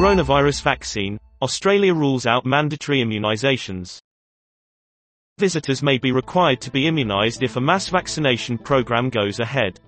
Coronavirus vaccine. Australia rules out mandatory immunisations. Visitors may be required to be immunised if a mass vaccination program goes ahead.